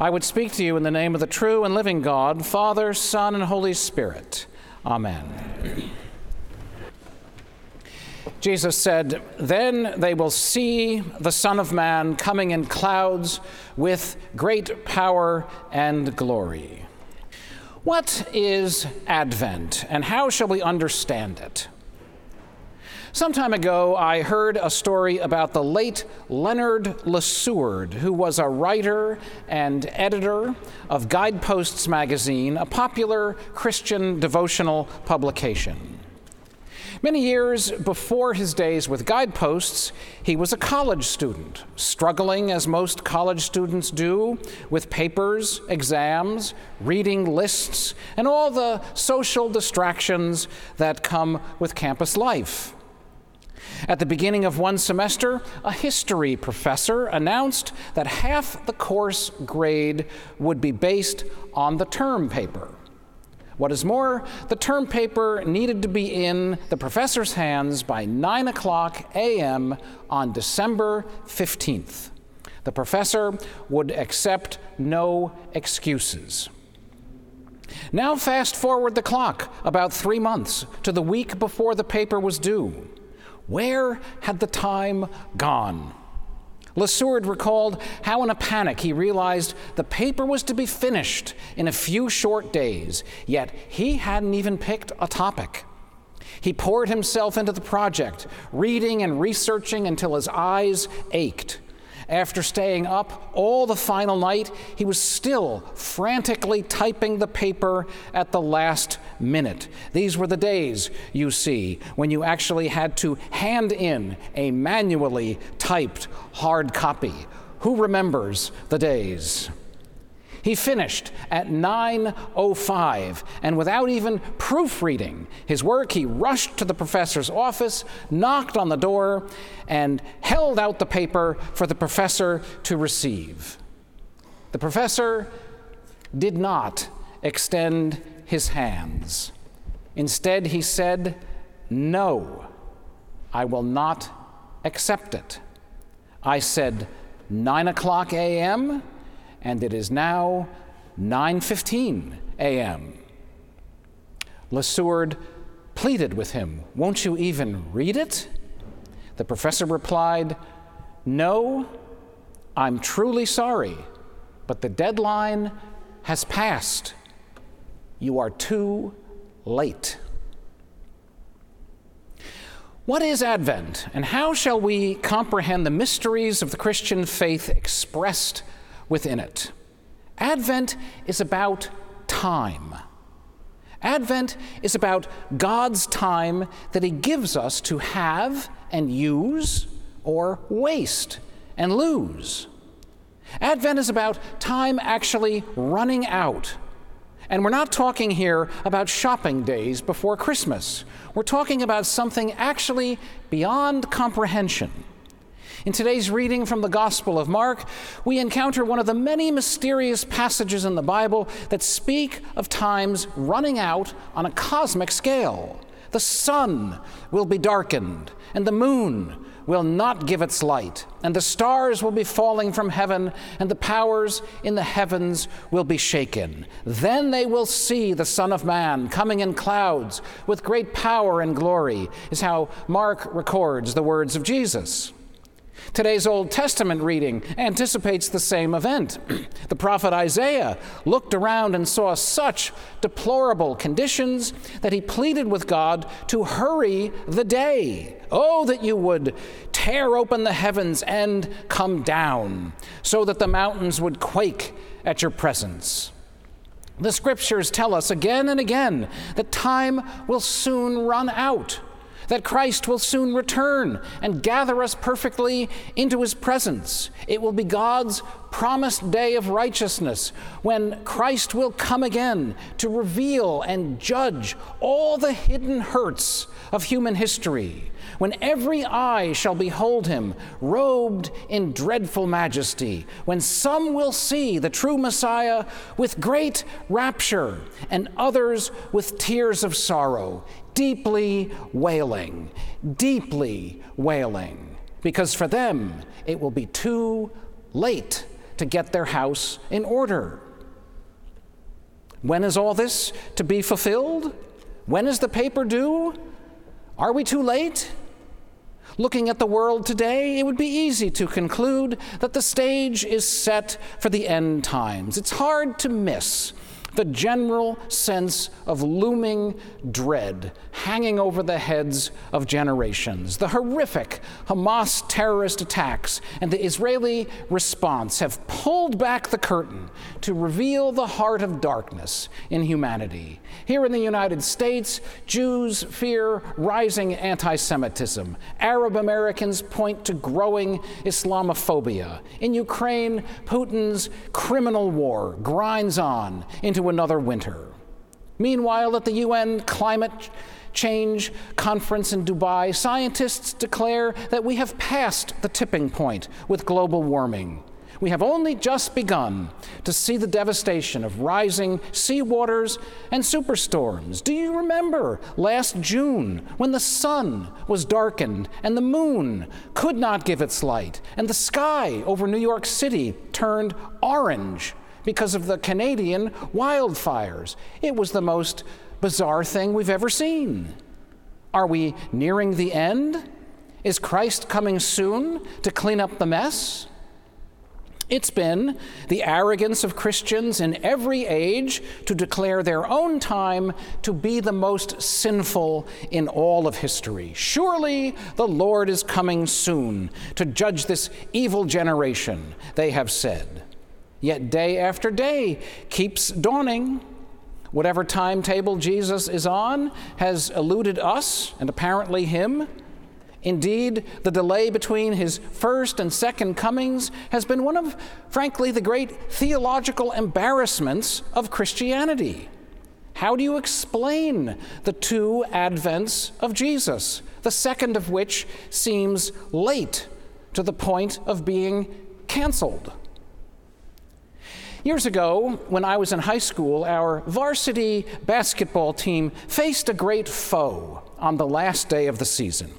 I would speak to you in the name of the true and living God, Father, Son, and Holy Spirit. Amen. Jesus said, Then they will see the Son of Man coming in clouds with great power and glory. What is Advent, and how shall we understand it? Some time ago, I heard a story about the late Leonard LeSourd, who was a writer and editor of Guideposts magazine, a popular Christian devotional publication. Many years before his days with Guideposts, he was a college student, struggling as most college students do with papers, exams, reading lists, and all the social distractions that come with campus life. At the beginning of one semester, a history professor announced that half the course grade would be based on the term paper. What is more, the term paper needed to be in the professor's hands by 9 o'clock a.m. on December 15th. The professor would accept no excuses. Now, fast forward the clock about three months to the week before the paper was due. Where had the time gone? LeSourd recalled how, in a panic, he realized the paper was to be finished in a few short days, yet he hadn't even picked a topic. He poured himself into the project, reading and researching until his eyes ached. After staying up all the final night, he was still frantically typing the paper at the last minute. These were the days, you see, when you actually had to hand in a manually typed hard copy. Who remembers the days? He finished at 9:05 and without even proofreading his work he rushed to the professor's office, knocked on the door and held out the paper for the professor to receive. The professor did not extend his hands. Instead he said, "No. I will not accept it." I said, 9 o'clock a.m and it is now 9:15 a.m. LeSourd pleaded with him, "Won't you even read it?" The professor replied, "No, I'm truly sorry, but the deadline has passed. You are too late." What is Advent, and how shall we comprehend the mysteries of the Christian faith expressed within it. Advent is about time. Advent is about God's time that He gives us to have and use or waste and lose. Advent is about time actually running out. And we're not talking here about shopping days before Christmas. We're talking about something actually beyond comprehension. In today's reading from the Gospel of Mark, we encounter one of the many mysterious passages in the Bible that speak of times running out on a cosmic scale. The sun will be darkened, and the moon will not give its light, and the stars will be falling from heaven, and the powers in the heavens will be shaken. Then they will see the Son of Man coming in clouds with great power and glory, is how Mark records the words of Jesus. Today's Old Testament reading anticipates the same event. the prophet Isaiah looked around and saw such deplorable conditions that he pleaded with God to hurry the day. Oh, that you would tear open the heavens and come down, so that the mountains would quake at your presence. The scriptures tell us again and again that time will soon run out that Christ will soon return and gather us perfectly into his presence. It will be God's promised day of righteousness when Christ will come again to reveal and judge all the hidden hurts of human history, when every eye shall behold him robed in dreadful majesty, when some will see the true Messiah with great rapture and others with tears of sorrow deeply wailing, deeply wailing, because for them it will be too late to get their house in order. When is all this to be fulfilled? When is the paper due? Are we too late? Looking at the world today, it would be easy to conclude that the stage is set for the end times. It's hard to miss the general sense of looming dread hanging over the heads of generations. The horrific Hamas terrorist attacks and the Israeli response have pulled back the curtain to reveal the heart of darkness in humanity. Here in the United States, Jews fear rising anti Semitism. Arab Americans point to growing Islamophobia. In Ukraine, Putin's criminal war grinds on into another winter. Meanwhile, at the UN Climate Change Conference in Dubai, scientists declare that we have passed the tipping point with global warming. We have only just begun to see the devastation of rising seawaters and superstorms. Do you remember last June when the sun was darkened and the moon could not give its light, and the sky over New York City turned orange because of the Canadian wildfires? It was the most bizarre thing we've ever seen. Are we nearing the end? Is Christ coming soon to clean up the mess? It's been the arrogance of Christians in every age to declare their own time to be the most sinful in all of history. Surely the Lord is coming soon to judge this evil generation, they have said. Yet day after day keeps dawning. Whatever timetable Jesus is on has eluded us and apparently him. Indeed, the delay between his first and second comings has been one of, frankly, the great theological embarrassments of Christianity. How do you explain the two advents of Jesus, the second of which seems late to the point of being canceled? Years ago, when I was in high school, our varsity basketball team faced a great foe on the last day of the season.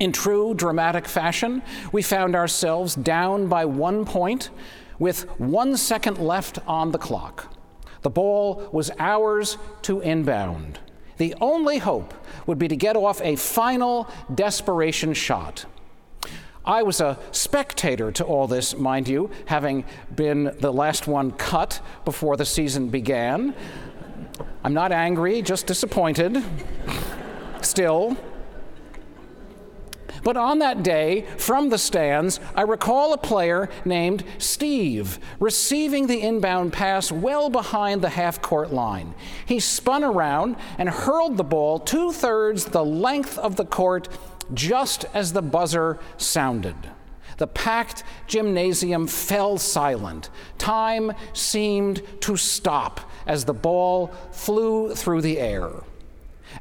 In true dramatic fashion, we found ourselves down by one point with one second left on the clock. The ball was ours to inbound. The only hope would be to get off a final desperation shot. I was a spectator to all this, mind you, having been the last one cut before the season began. I'm not angry, just disappointed. Still. But on that day, from the stands, I recall a player named Steve receiving the inbound pass well behind the half court line. He spun around and hurled the ball two thirds the length of the court just as the buzzer sounded. The packed gymnasium fell silent. Time seemed to stop as the ball flew through the air.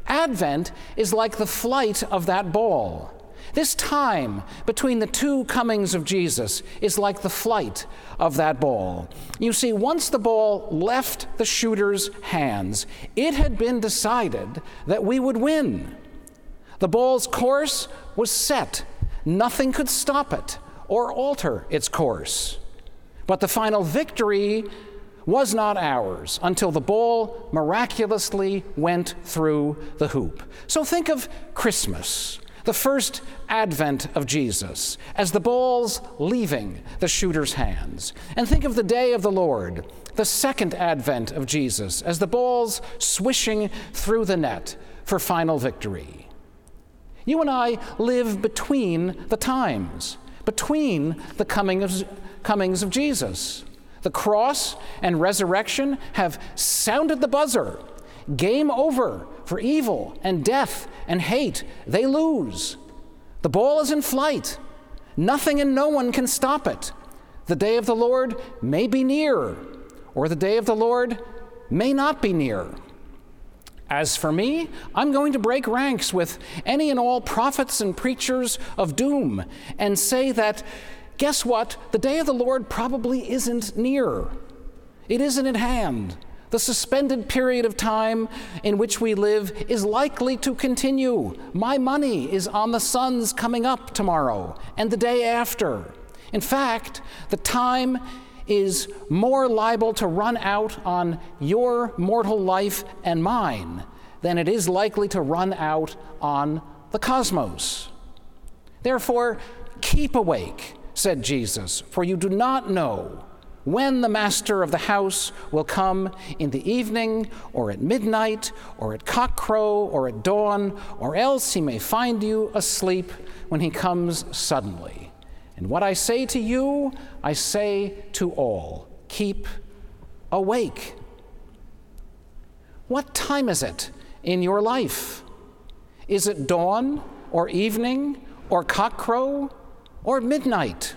Advent is like the flight of that ball. This time between the two comings of Jesus is like the flight of that ball. You see, once the ball left the shooter's hands, it had been decided that we would win. The ball's course was set, nothing could stop it or alter its course. But the final victory was not ours until the ball miraculously went through the hoop. So think of Christmas, the first advent of Jesus, as the ball's leaving the shooter's hands. And think of the day of the Lord, the second advent of Jesus, as the ball's swishing through the net for final victory. You and I live between the times, between the coming of, comings of Jesus. The cross and resurrection have sounded the buzzer. Game over for evil and death and hate. They lose. The ball is in flight. Nothing and no one can stop it. The day of the Lord may be near, or the day of the Lord may not be near. As for me, I'm going to break ranks with any and all prophets and preachers of doom and say that, guess what? The day of the Lord probably isn't near. It isn't at hand. The suspended period of time in which we live is likely to continue. My money is on the sun's coming up tomorrow and the day after. In fact, the time is more liable to run out on your mortal life and mine than it is likely to run out on the cosmos. Therefore, keep awake, said Jesus, for you do not know when the master of the house will come in the evening, or at midnight, or at cockcrow, or at dawn, or else he may find you asleep when he comes suddenly. And what I say to you, I say to all keep awake. What time is it in your life? Is it dawn, or evening, or cockcrow, or midnight?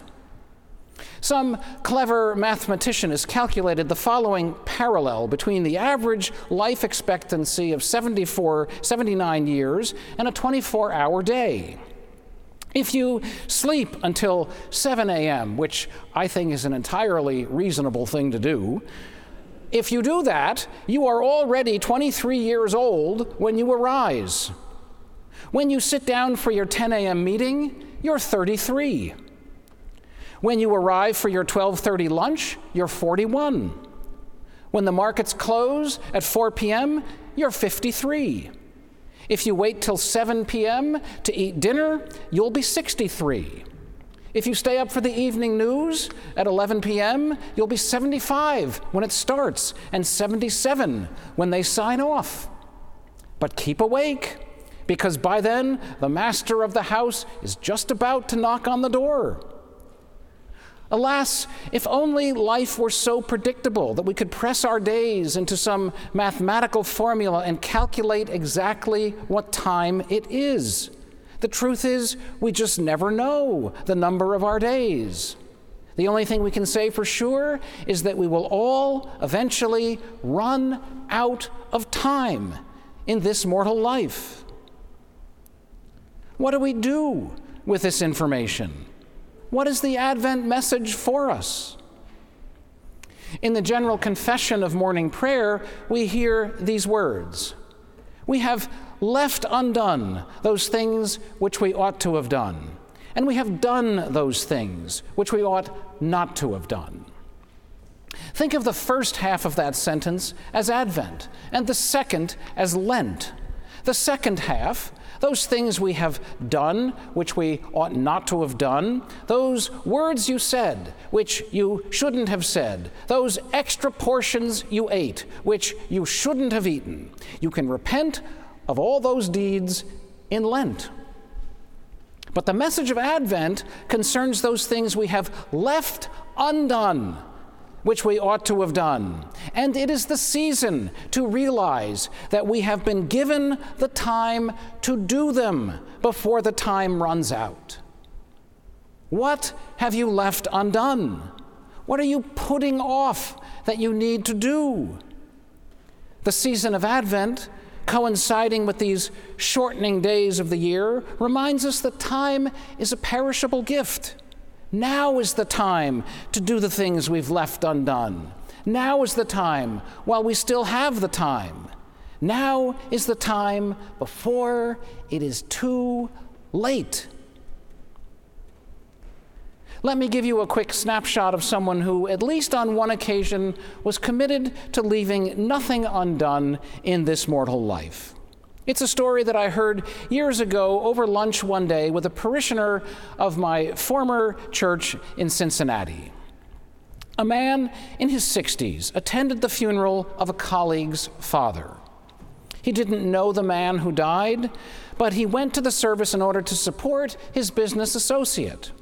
Some clever mathematician has calculated the following parallel between the average life expectancy of 74, 79 years and a 24 hour day. If you sleep until 7 a.m., which I think is an entirely reasonable thing to do, if you do that, you are already 23 years old when you arise. When you sit down for your 10 a.m. meeting, you're 33. When you arrive for your 12:30 lunch, you're 41. When the markets close at 4 p.m., you're 53. If you wait till 7 p.m. to eat dinner, you'll be 63. If you stay up for the evening news at 11 p.m., you'll be 75 when it starts and 77 when they sign off. But keep awake, because by then the master of the house is just about to knock on the door. Alas, if only life were so predictable that we could press our days into some mathematical formula and calculate exactly what time it is. The truth is, we just never know the number of our days. The only thing we can say for sure is that we will all eventually run out of time in this mortal life. What do we do with this information? What is the Advent message for us? In the general confession of morning prayer, we hear these words We have left undone those things which we ought to have done, and we have done those things which we ought not to have done. Think of the first half of that sentence as Advent, and the second as Lent. The second half those things we have done, which we ought not to have done, those words you said, which you shouldn't have said, those extra portions you ate, which you shouldn't have eaten. You can repent of all those deeds in Lent. But the message of Advent concerns those things we have left undone which we ought to have done. And it is the season to realize that we have been given the time to do them before the time runs out. What have you left undone? What are you putting off that you need to do? The season of Advent, coinciding with these shortening days of the year, reminds us that time is a perishable gift. Now is the time to do the things we've left undone. Now is the time while we still have the time. Now is the time before it is too late. Let me give you a quick snapshot of someone who, at least on one occasion, was committed to leaving nothing undone in this mortal life. It's a story that I heard years ago over lunch one day with a parishioner of my former church in Cincinnati. A man in his 60s attended the funeral of a colleague's father. He didn't know the man who died, but he went to the service in order to support his business associate.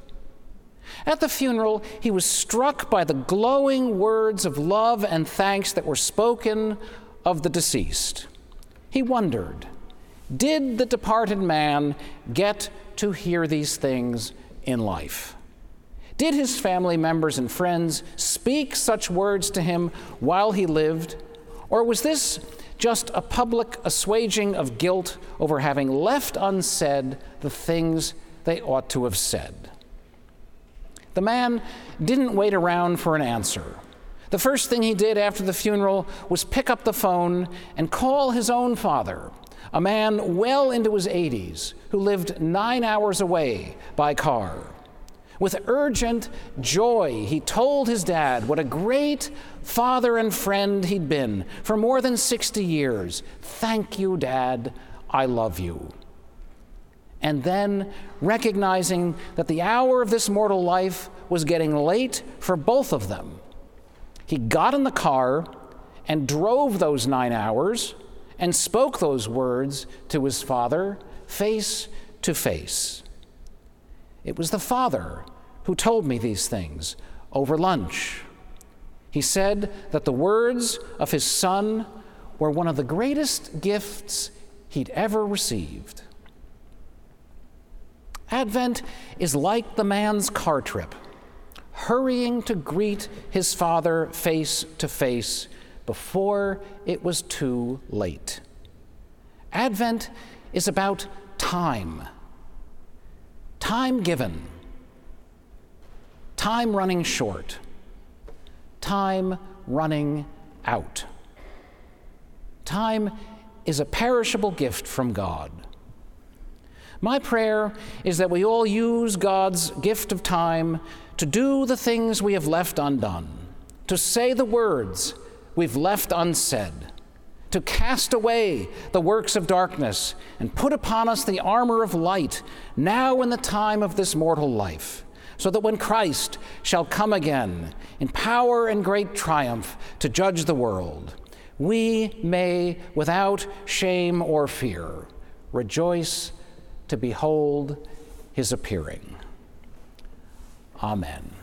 At the funeral, he was struck by the glowing words of love and thanks that were spoken of the deceased. He wondered did the departed man get to hear these things in life? Did his family members and friends speak such words to him while he lived? Or was this just a public assuaging of guilt over having left unsaid the things they ought to have said? The man didn't wait around for an answer. The first thing he did after the funeral was pick up the phone and call his own father, a man well into his 80s who lived nine hours away by car. With urgent joy, he told his dad what a great father and friend he'd been for more than 60 years. Thank you, Dad. I love you. And then, recognizing that the hour of this mortal life was getting late for both of them, he got in the car and drove those nine hours and spoke those words to his father face to face. It was the father who told me these things over lunch. He said that the words of his son were one of the greatest gifts he'd ever received. Advent is like the man's car trip, hurrying to greet his father face to face before it was too late. Advent is about time. Time given, time running short, time running out. Time is a perishable gift from God. My prayer is that we all use God's gift of time to do the things we have left undone, to say the words we've left unsaid, to cast away the works of darkness and put upon us the armor of light now in the time of this mortal life, so that when Christ shall come again in power and great triumph to judge the world, we may, without shame or fear, rejoice to behold his appearing. Amen.